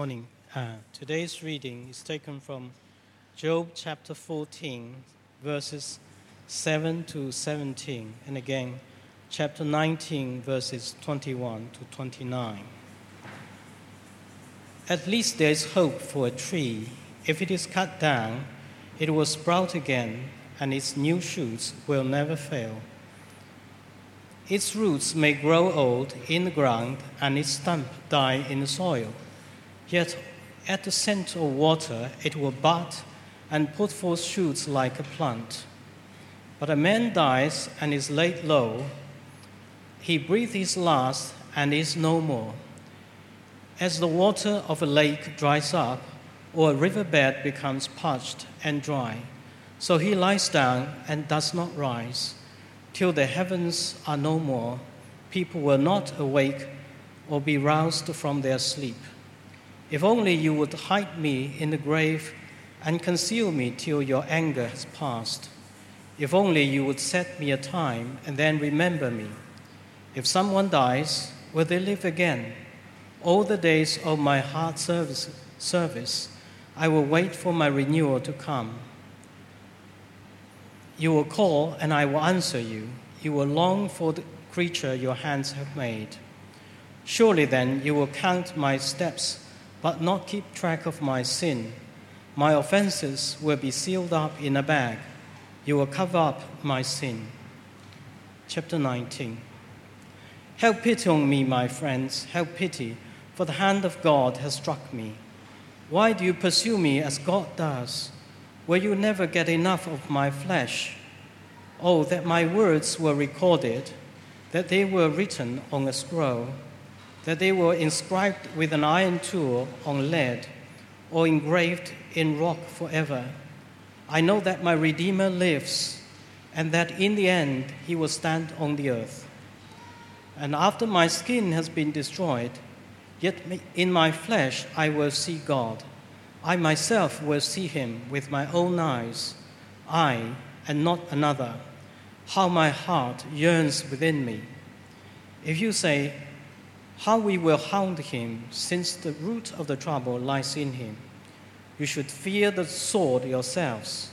Morning. Uh, today's reading is taken from Job chapter 14, verses 7 to 17, and again, chapter 19, verses 21 to 29. At least there is hope for a tree. If it is cut down, it will sprout again, and its new shoots will never fail. Its roots may grow old in the ground, and its stump die in the soil. Yet at the scent of water it will bud and put forth shoots like a plant. But a man dies and is laid low. He breathes his last and is no more. As the water of a lake dries up, or a riverbed becomes parched and dry, so he lies down and does not rise. Till the heavens are no more, people will not awake or be roused from their sleep. If only you would hide me in the grave and conceal me till your anger has passed. If only you would set me a time and then remember me. If someone dies, will they live again? All the days of my hard service, service, I will wait for my renewal to come. You will call, and I will answer you. You will long for the creature your hands have made. Surely then you will count my steps, but not keep track of my sin. My offenses will be sealed up in a bag. You will cover up my sin. Chapter 19. Have pity on me, my friends, have pity, for the hand of God has struck me. Why do you pursue me as God does? Will you never get enough of my flesh? Oh, that my words were recorded, that they were written on a scroll, that they were inscribed with an iron tool on lead, or engraved in rock forever. I know that my Redeemer lives, and that in the end he will stand on the earth. And after my skin has been destroyed, yet in my flesh I will see God. I myself will see him with my own eyes, I and not another. How my heart yearns within me. If you say, How we will hound him, since the root of the trouble lies in him, you should fear the sword yourselves.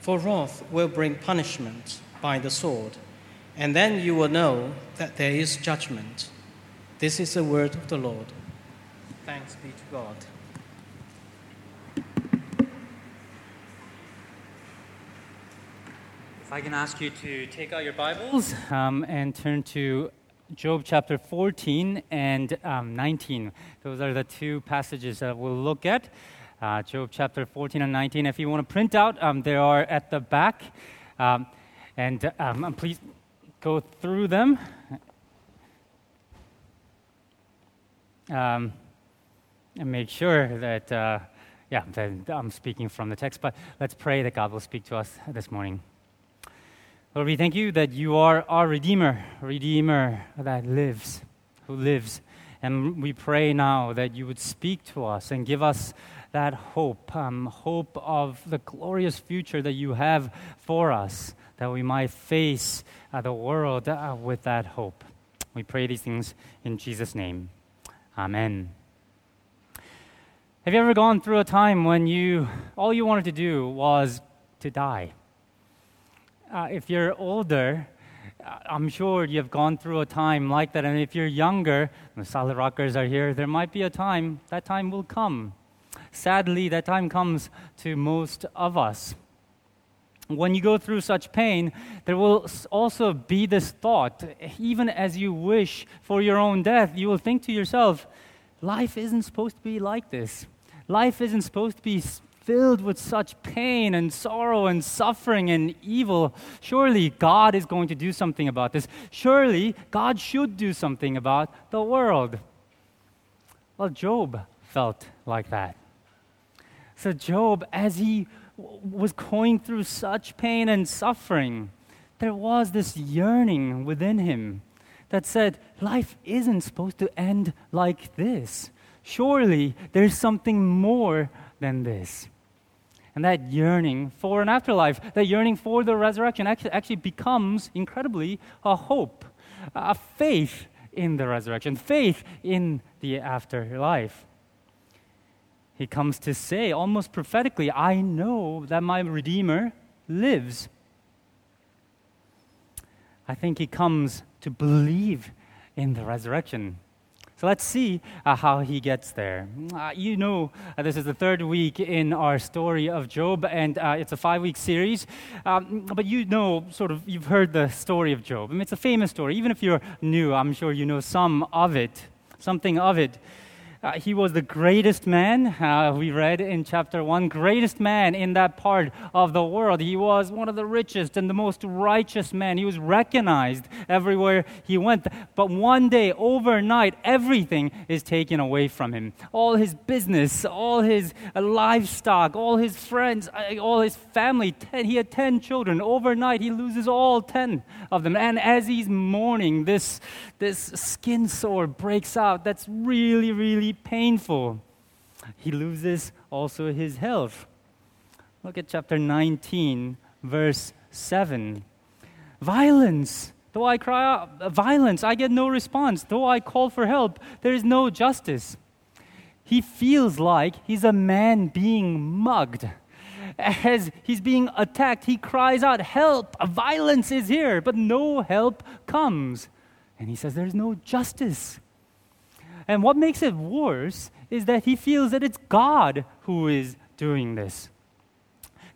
For wrath will bring punishment by the sword, and then you will know that there is judgment. This is the word of the Lord. Thanks be to God. If I can ask you to take out your Bibles um, and turn to Job chapter 14 and um, 19. Those are the two passages that we'll look at. Uh, Job chapter 14 and 19. If you want to print out, um, they are at the back. Um, and um, please go through them. Um, and make sure that, uh, yeah, that I'm speaking from the text. But let's pray that God will speak to us this morning. Lord, we thank you that you are our Redeemer, Redeemer that lives, who lives. And we pray now that you would speak to us and give us that hope, um, hope of the glorious future that you have for us, that we might face uh, the world uh, with that hope. We pray these things in Jesus' name. Amen. Have you ever gone through a time when you all you wanted to do was to die? Uh, if you're older, uh, I'm sure you've gone through a time like that. And if you're younger, the solid rockers are here, there might be a time, that time will come. Sadly, that time comes to most of us. When you go through such pain, there will also be this thought, even as you wish for your own death, you will think to yourself, life isn't supposed to be like this. Life isn't supposed to be filled with such pain and sorrow and suffering and evil, surely God is going to do something about this. Surely God should do something about the world. Well, Job felt like that. So, Job, as he was going through such pain and suffering, there was this yearning within him that said, Life isn't supposed to end like this. Surely there's something more than this. And that yearning for an afterlife, that yearning for the resurrection actually, actually becomes incredibly a hope, a faith in the resurrection, faith in the afterlife. he comes to say, almost prophetically, I know that my Redeemer lives. I think he comes to believe in the resurrection. So let's see uh, how he gets there. Uh, you know, uh, this is the third week in our story of Job, and uh, it's a five week series. Um, but you know, sort of, you've heard the story of Job. I mean, it's a famous story. Even if you're new, I'm sure you know some of it, something of it. Uh, he was the greatest man, uh, we read in chapter 1, greatest man in that part of the world. He was one of the richest and the most righteous men. He was recognized everywhere he went. But one day, overnight, everything is taken away from him. All his business, all his livestock, all his friends, uh, all his family. Ten, he had 10 children. Overnight, he loses all 10 of them. And as he's mourning, this, this skin sore breaks out. That's really, really painful. He loses also his health. Look at chapter 19, verse 7. Violence. Though I cry out, violence, I get no response. Though I call for help, there is no justice. He feels like he's a man being mugged. As he's being attacked, he cries out, Help! Violence is here, but no help comes. And he says, There's no justice. And what makes it worse is that he feels that it's God who is doing this.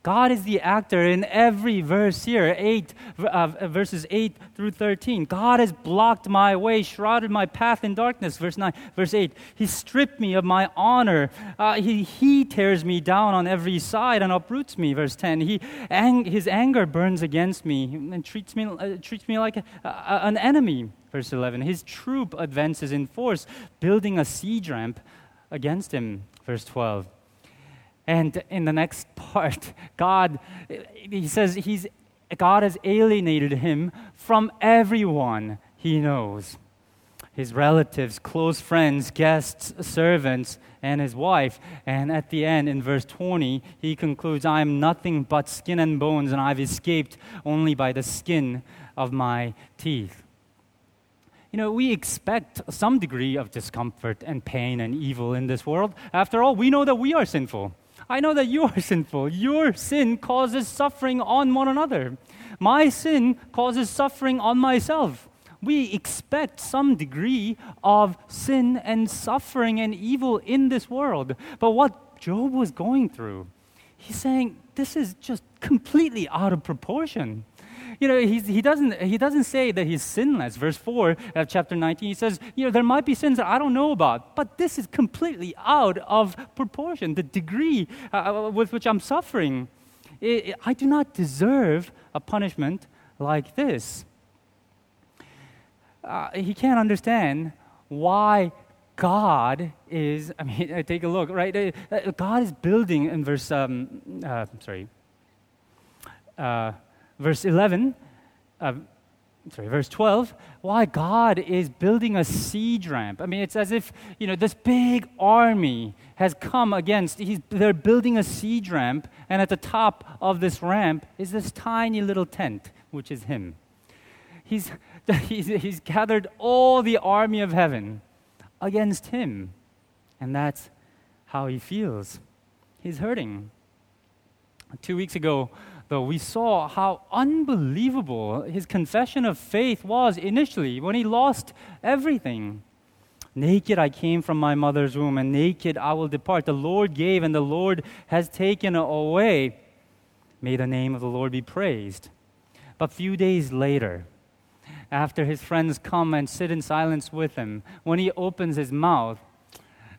God is the actor in every verse here, 8, uh, verses 8 through 13. God has blocked my way, shrouded my path in darkness, verse 9. Verse 8, He stripped me of my honor. Uh, he, he tears me down on every side and uproots me, verse 10. He, ang- his anger burns against me and treats me, uh, treats me like a, a, an enemy, verse 11. His troop advances in force, building a siege ramp against him, verse 12. And in the next part, God, he says he's, God has alienated him from everyone he knows his relatives, close friends, guests, servants, and his wife. And at the end, in verse 20, he concludes, I am nothing but skin and bones, and I've escaped only by the skin of my teeth. You know, we expect some degree of discomfort and pain and evil in this world. After all, we know that we are sinful. I know that you are sinful. Your sin causes suffering on one another. My sin causes suffering on myself. We expect some degree of sin and suffering and evil in this world. But what Job was going through, he's saying, this is just completely out of proportion you know, he doesn't, he doesn't say that he's sinless. Verse 4 of chapter 19, he says, you know, there might be sins that I don't know about, but this is completely out of proportion. The degree uh, uh with which I'm suffering, it, it, I do not deserve a punishment like this. Uh, he can't understand why God is, I mean, take a look, right? Uh, God is building in verse, um, uh, sorry, uh, verse 11, uh, sorry, verse 12, why God is building a siege ramp. I mean, it's as if, you know, this big army has come against, he's, they're building a siege ramp, and at the top of this ramp is this tiny little tent, which is him. He's, he's, he's gathered all the army of heaven against him, and that's how he feels. He's hurting. Two weeks ago, though, we saw how unbelievable his confession of faith was initially when he lost everything. Naked I came from my mother's womb, and naked I will depart. The Lord gave, and the Lord has taken away. May the name of the Lord be praised. But few days later, after his friends come and sit in silence with him, when he opens his mouth,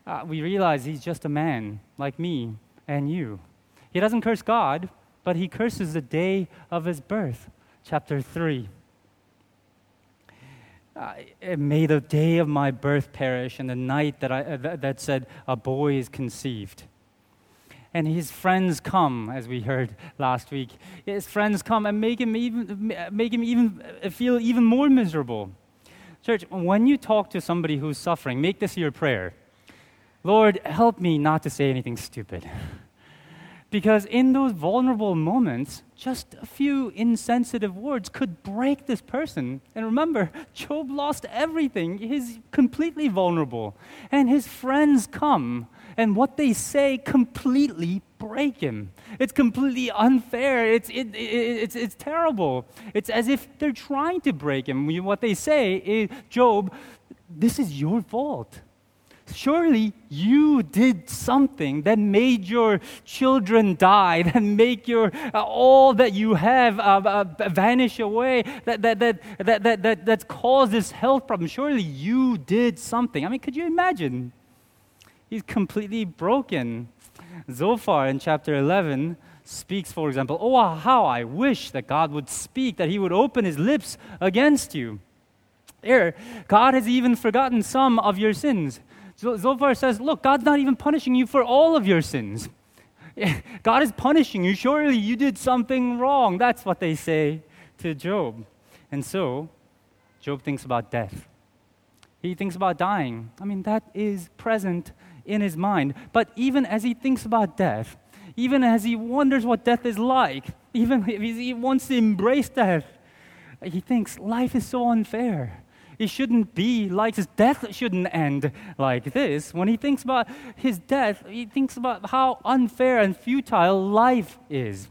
uh, we realize he's just a man like me and you. He doesn't curse God, but he curses the day of his birth. Chapter 3. Uh, may the day of my birth perish and the night that, I, that said a boy is conceived. And his friends come, as we heard last week. His friends come and make him even, make him even feel even more miserable. Church, when you talk to somebody who's suffering, make this your prayer. Lord, help me not to say anything stupid. Because in those vulnerable moments, just a few insensitive words could break this person. And remember, Job lost everything. He's completely vulnerable. And his friends come, and what they say completely break him. It's completely unfair. It's, it, it, it's, it's terrible. It's as if they're trying to break him. What they say is, Job, this is your fault. Surely you did something that made your children die, that make your uh, all that you have uh, uh, vanish away, that, that, that, that, that, that, that's caused this health problem. Surely you did something. I mean, could you imagine? He's completely broken. Zophar in chapter 11 speaks, for example, Oh, how I wish that God would speak, that He would open His lips against you. Here, God has even forgotten some of your sins. Zophar says, Look, God's not even punishing you for all of your sins. God is punishing you. Surely you did something wrong. That's what they say to Job. And so, Job thinks about death. He thinks about dying. I mean, that is present in his mind. But even as he thinks about death, even as he wonders what death is like, even if he wants to embrace death, he thinks life is so unfair. It shouldn't be like his Death shouldn't end like this. When he thinks about his death, he thinks about how unfair and futile life is.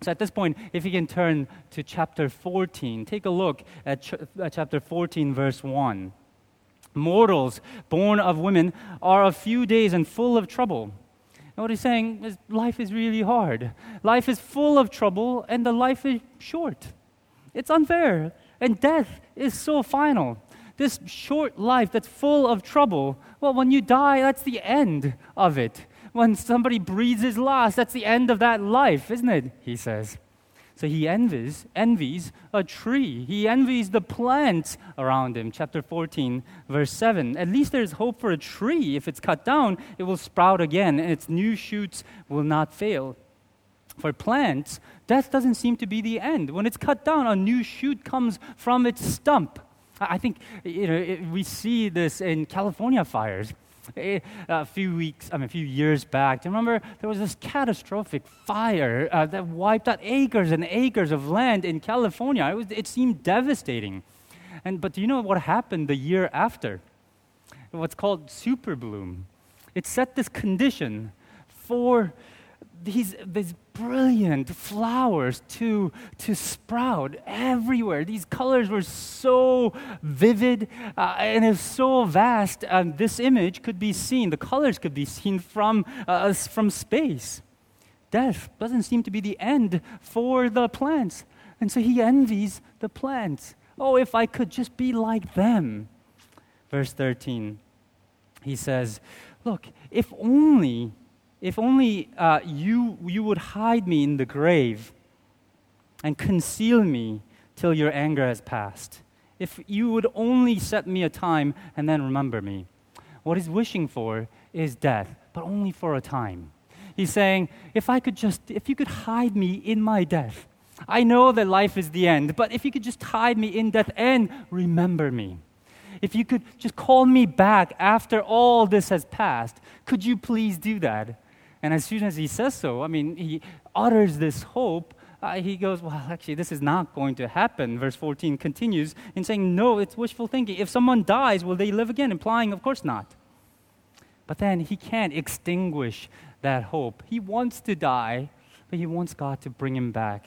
So at this point, if you can turn to chapter 14, take a look at, ch- at chapter 14, verse 1. Mortals born of women are a few days and full of trouble. And what he's saying is life is really hard. Life is full of trouble, and the life is short. It's unfair. And death is so final. This short life that's full of trouble, well, when you die, that's the end of it. When somebody breathes his last, that's the end of that life, isn't it? He says. So he envies, envies a tree. He envies the plants around him. Chapter 14, verse 7. At least there's hope for a tree. If it's cut down, it will sprout again, and its new shoots will not fail. For plants, death doesn't seem to be the end. When it's cut down, a new shoot comes from its stump. I think you know, it, we see this in California fires. Eh, a few weeks, I mean, a few years back, do you remember there was this catastrophic fire uh, that wiped out acres and acres of land in California? It, was, it seemed devastating. And, but do you know what happened the year after? What's called super bloom. It set this condition for these, these brilliant flowers to, to sprout everywhere. These colors were so vivid uh, and it's so vast. Um, this image could be seen, the colors could be seen from, uh, from space. Death doesn't seem to be the end for the plants. And so he envies the plants. Oh, if I could just be like them. Verse 13, he says, Look, if only if only uh, you, you would hide me in the grave and conceal me till your anger has passed. If you would only set me a time and then remember me. What he's wishing for is death, but only for a time. He's saying, if I could just, if you could hide me in my death. I know that life is the end, but if you could just hide me in death and remember me. If you could just call me back after all this has passed, could you please do that? And as soon as he says so, I mean, he utters this hope. Uh, he goes, Well, actually, this is not going to happen. Verse 14 continues in saying, No, it's wishful thinking. If someone dies, will they live again? Implying, of course not. But then he can't extinguish that hope. He wants to die, but he wants God to bring him back.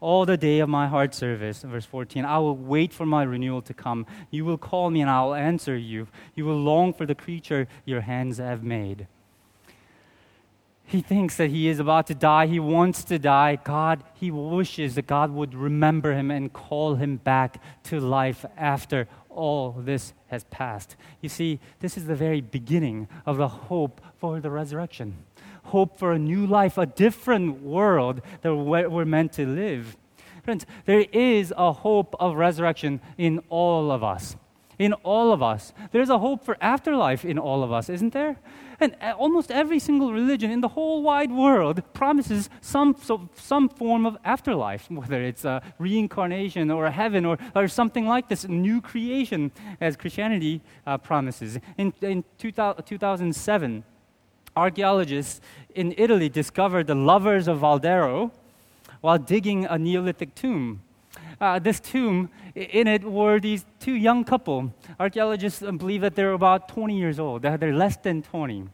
All the day of my heart service, verse 14, I will wait for my renewal to come. You will call me and I will answer you. You will long for the creature your hands have made. He thinks that he is about to die. He wants to die. God, he wishes that God would remember him and call him back to life after all this has passed. You see, this is the very beginning of the hope for the resurrection. Hope for a new life, a different world that we're meant to live. Friends, there is a hope of resurrection in all of us. In all of us. There's a hope for afterlife in all of us, isn't there? And uh, almost every single religion in the whole wide world promises some, so, some form of afterlife, whether it's a reincarnation or a heaven or, or something like this, new creation, as Christianity uh, promises. In, in 2000, 2007, archaeologists in Italy discovered the lovers of Valdaro while digging a Neolithic tomb. Uh, this tomb, in it were these two young couple. Archaeologists believe that they're about 20 years old. They're less than 20.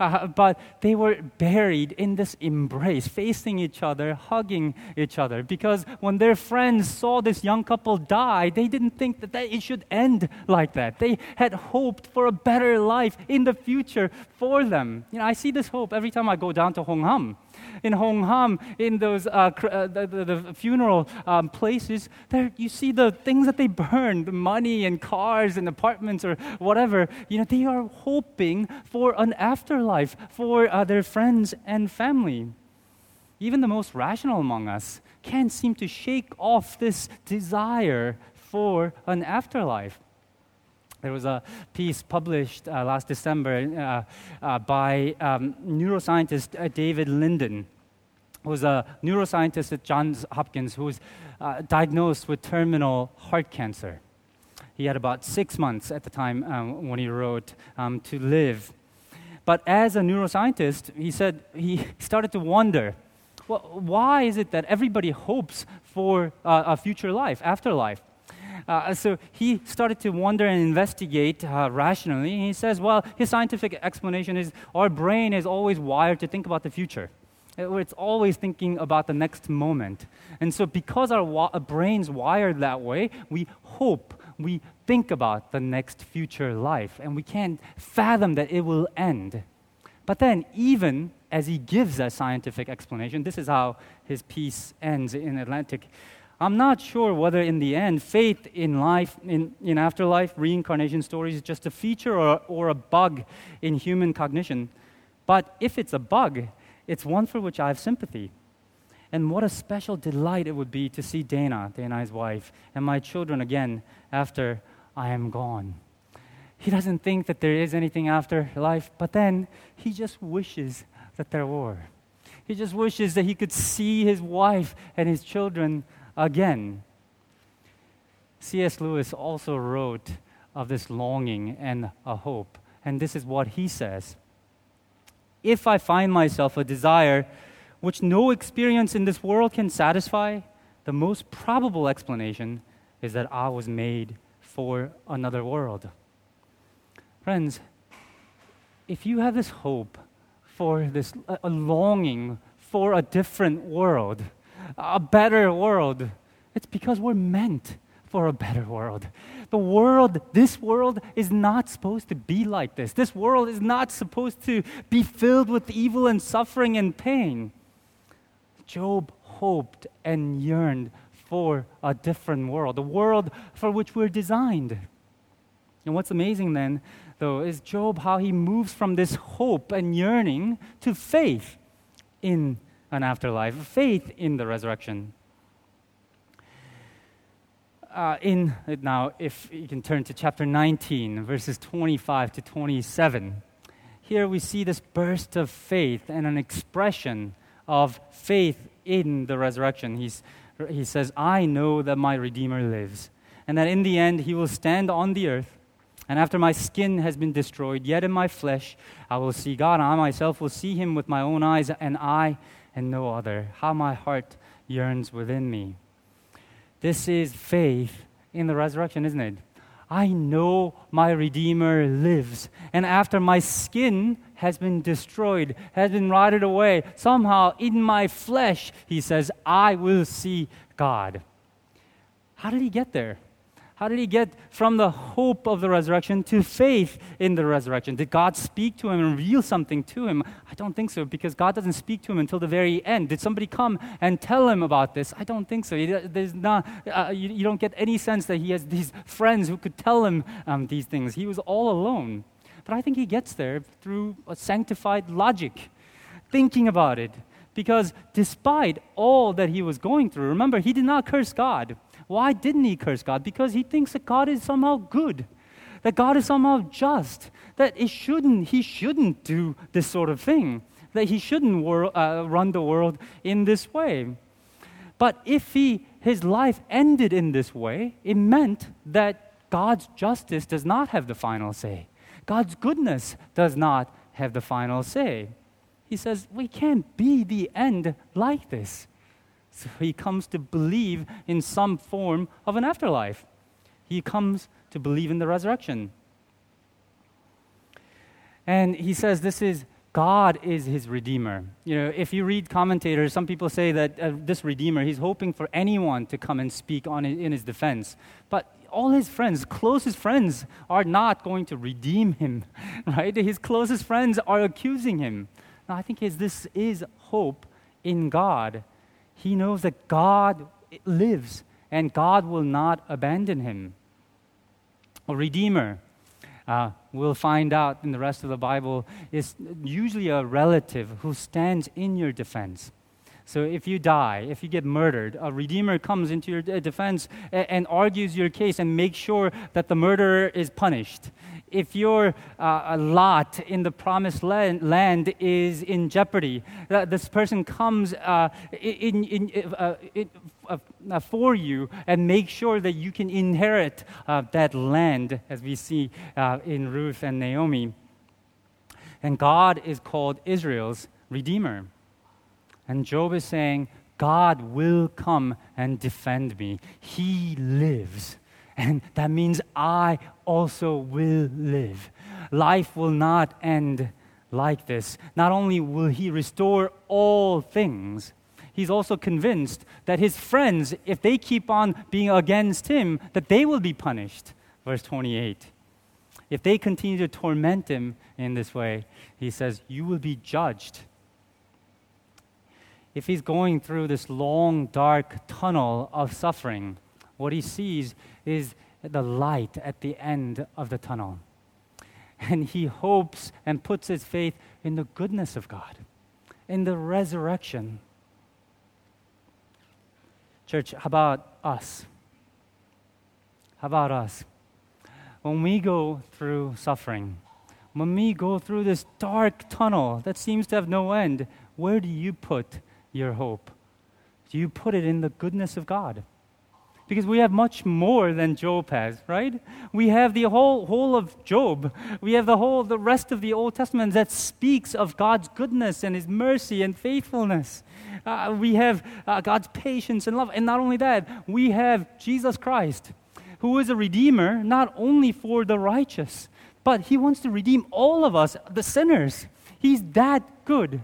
Uh, but they were buried in this embrace, facing each other, hugging each other. Because when their friends saw this young couple die, they didn't think that, it should end like that. They had hoped for a better life in the future for them. You know, I see this hope every time I go down to Hung Hom in Hung Hom, in those uh, uh, the, the, the, funeral um, places, there you see the things that they burn, the money and cars and apartments or whatever. You know, they are hoping for an afterlife for uh, their friends and family. Even the most rational among us can't seem to shake off this desire for an afterlife. There was a piece published uh, last December uh, uh, by um, neuroscientist uh, David Linden, who was a neuroscientist at Johns Hopkins who was uh, diagnosed with terminal heart cancer. He had about six months at the time um, when he wrote um, to live. But as a neuroscientist, he said he started to wonder well, why is it that everybody hopes for uh, a future life, afterlife? Uh, so he started to wonder and investigate uh, rationally. He says, well, his scientific explanation is our brain is always wired to think about the future. Uh, it's always thinking about the next moment. And so, because our wa- uh, brain's wired that way, we hope, we think about the next future life, and we can't fathom that it will end. But then, even as he gives a scientific explanation, this is how his piece ends in Atlantic. I'm not sure whether in the end faith in life, in, in afterlife, reincarnation stories is just a feature or, or a bug in human cognition. But if it's a bug, it's one for which I have sympathy. And what a special delight it would be to see Dana, Dana's wife, and my children again after I am gone. He doesn't think that there is anything after life, but then he just wishes that there were. He just wishes that he could see his wife and his children again. C.S. Lewis also wrote of this longing and a hope, and this is what he says If I find myself a desire which no experience in this world can satisfy, the most probable explanation is that I was made for another world. Friends, if you have this hope for this a longing for a different world, a better world. It's because we're meant for a better world. The world, this world, is not supposed to be like this. This world is not supposed to be filled with evil and suffering and pain. Job hoped and yearned for a different world, a world for which we're designed. And what's amazing then, though, is Job how he moves from this hope and yearning to faith in an afterlife, faith in the resurrection. Uh, in now, if you can turn to chapter 19, verses 25 to 27. Here we see this burst of faith and an expression of faith in the resurrection. He's, he says, I know that my Redeemer lives, and that in the end he will stand on the earth. And after my skin has been destroyed, yet in my flesh I will see God. I myself will see him with my own eyes, and I and no other. How my heart yearns within me. This is faith in the resurrection, isn't it? I know my Redeemer lives. And after my skin has been destroyed, has been rotted away, somehow in my flesh, he says, I will see God. How did he get there? How did he get from the hope of the resurrection to faith in the resurrection? Did God speak to him and reveal something to him? I don't think so, because God doesn't speak to him until the very end. Did somebody come and tell him about this? I don't think so. There's not, uh, you, you, don't get any sense that he has these friends who could tell him um, these things. He was all alone. But I think he gets there through a sanctified logic, thinking about it. Because despite all that he was going through, remember, he did not curse God. Why didn't he curse God? Because he thinks that God is somehow good, that God is somehow just, that it shouldn't, he shouldn't do this sort of thing, that he shouldn't wor- uh, run the world in this way. But if he, his life ended in this way, it meant that God's justice does not have the final say. God's goodness does not have the final say. He says, We can't be the end like this. So he comes to believe in some form of an afterlife. He comes to believe in the resurrection. And he says this is God is his redeemer. You know, if you read commentators, some people say that uh, this redeemer, he's hoping for anyone to come and speak on in his defense. But all his friends, closest friends, are not going to redeem him, right? His closest friends are accusing him. Now, I think his, this is hope in God. He knows that God lives and God will not abandon him. A redeemer, uh, we'll find out in the rest of the Bible, is usually a relative who stands in your defense. So if you die, if you get murdered, a redeemer comes into your defense and, and argues your case and makes sure that the murderer is punished. If your uh, lot in the promised land, land is in jeopardy, uh, this person comes uh, in, in, uh, in uh, for you and make sure that you can inherit that land, as we see in Ruth and Naomi. And God is called Israel's Redeemer. And Job is saying, God will come and defend me. He lives. And that means I also will live. Life will not end like this. Not only will He restore all things, He's also convinced that his friends, if they keep on being against him, that they will be punished. Verse 28. If they continue to torment him in this way, he says, You will be judged if he's going through this long, dark tunnel of suffering, what he sees is the light at the end of the tunnel. And he hopes and puts his faith in the goodness of God, in the resurrection. Church, how about us? How about us? When we go through suffering, when we go through this dark tunnel that seems to have no end, where do you put your hope? Do you put it in the goodness of God? Because we have much more than Job has, right? We have the whole, whole of Job. We have the whole, the rest of the Old Testament that speaks of God's goodness and His mercy and faithfulness. Uh, we have uh, God's patience and love. And not only that, we have Jesus Christ, who is a redeemer not only for the righteous, but He wants to redeem all of us, the sinners. He's that good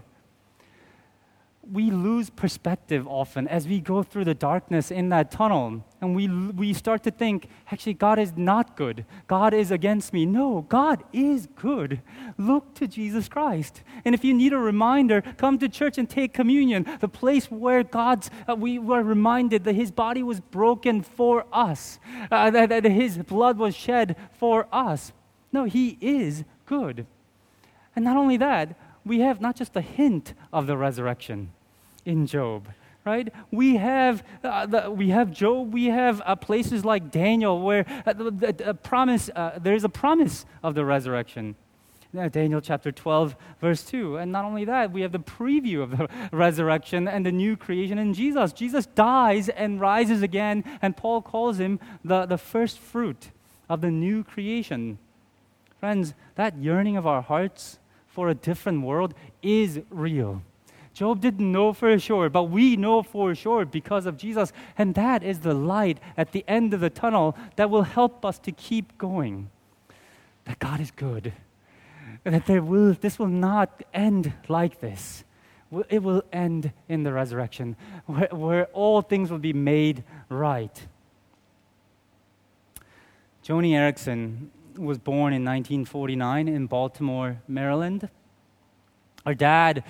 we lose perspective often as we go through the darkness in that tunnel. And we, we start to think, actually, God is not good. God is against me. No, God is good. Look to Jesus Christ. And if you need a reminder, come to church and take communion, the place where God's, uh, we were reminded that His body was broken for us, uh, that, that His blood was shed for us. No, He is good. And not only that, we have not just a hint of the resurrection in Job right? We have, uh, the, we have Job, we have uh, places like Daniel where uh, the, the, the, promise, uh, there's a promise of the resurrection. Daniel chapter 12, verse 2. And not only that, we have the preview of the resurrection and the new creation in Jesus. Jesus dies and rises again, and Paul calls him the, the first fruit of the new creation. Friends, that yearning of our hearts for a different world is real. Job didn't know for sure, but we know for sure because of Jesus. And that is the light at the end of the tunnel that will help us to keep going. That God is good. That there will, this will not end like this. It will end in the resurrection, where, where all things will be made right. Joni Eareckson was born in 1949 in Baltimore, Maryland. Her dad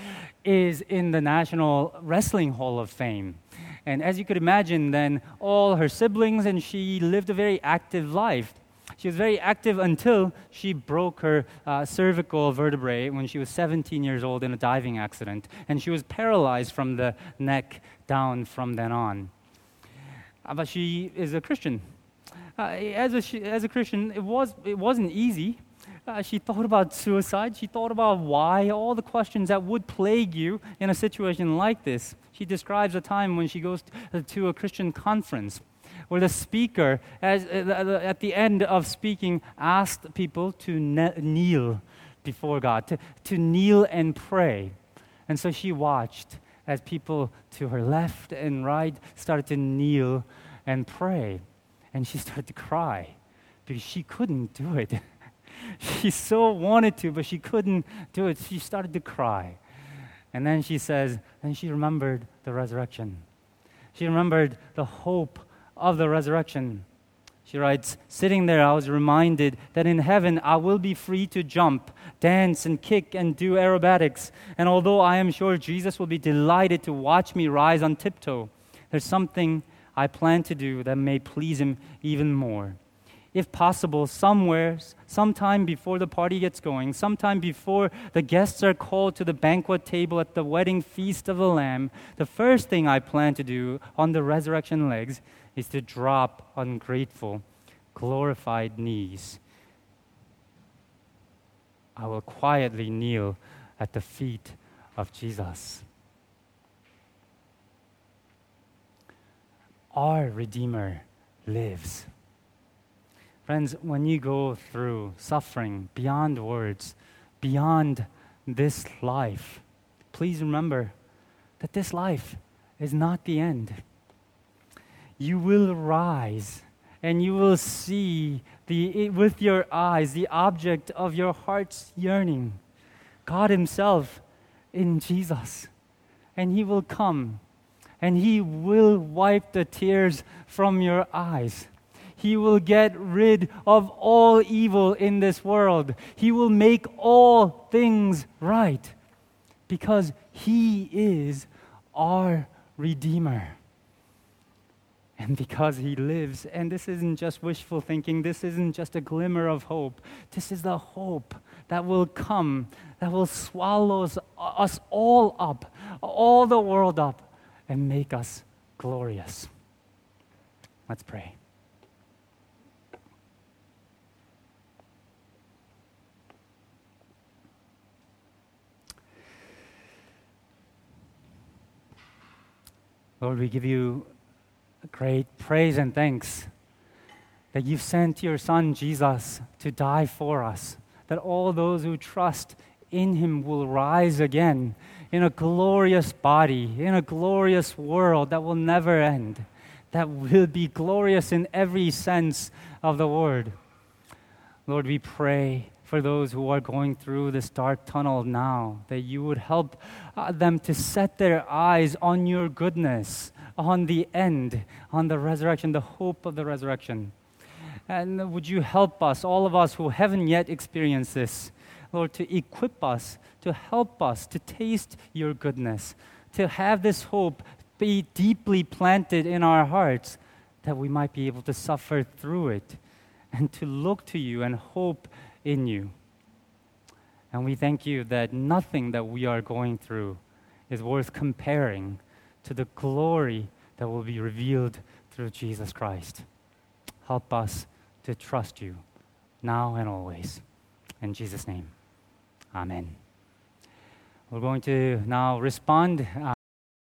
is in the National Wrestling Hall of Fame. And as you could imagine, then all her siblings and she lived a very active life. She was very active until she broke her uh, cervical vertebrae when she was 17 years old in a diving accident. And she was paralyzed from the neck down from then on. Uh, but she is a Christian. Uh, as, a, as a Christian, it, was, it wasn't easy uh, she thought about suicide. She thought about why, all the questions that would plague you in a situation like this. She describes a time when she goes to a Christian conference where the speaker, as, uh, at the end of speaking, asked people to kneel before God, to, to kneel and pray. And so she watched as people to her left and right started to kneel and pray. And she started to cry because she couldn't do it. she so wanted to, but she couldn't do it. She started to cry. And then she says, and she remembered the resurrection. She remembered the hope of the resurrection. She writes, Sitting there, I was reminded that in heaven I will be free to jump, dance, and kick and do aerobatics. And although I am sure Jesus will be delighted to watch me rise on tiptoe, there's something I plan to do that may please him even more if possible, somewhere, sometime before the party gets going, sometime before the guests are called to the banquet table at the wedding feast of the Lamb, the first thing I plan to do on the resurrection legs is to drop ungrateful, glorified knees. I will quietly kneel at the feet of Jesus. Our Redeemer lives. Friends, when you go through suffering beyond words, beyond this life, please remember that this life is not the end. You will rise and you will see the, with your eyes the object of your heart's yearning God Himself in Jesus. And He will come and He will wipe the tears from your eyes. He will get rid of all evil in this world. He will make all things right because He is our Redeemer. And because He lives, and this isn't just wishful thinking, this isn't just a glimmer of hope, this is the hope that will come, that will swallow us, all up, all the world up, and make us glorious. Let's pray. Lord, we give you great praise and thanks that you've sent your Son Jesus to die for us, that all those who trust in him will rise again in a glorious body, in a glorious world that will never end, that will be glorious in every sense of the word. Lord, we pray for those who are going through this dark tunnel now, that you would help uh, them to set their eyes on your goodness, on the end, on the resurrection, the hope of the resurrection. And would you help us, all of us who haven't yet experienced this, Lord, to equip us, to help us to taste your goodness, to have this hope be deeply planted in our hearts, that we might be able to suffer through it and to look to you and hope in you. And we thank you that nothing that we are going through is worth comparing to the glory that will be revealed through Jesus Christ. Help us to trust you now and always. In Jesus' name, amen. We're going to now respond. Uh,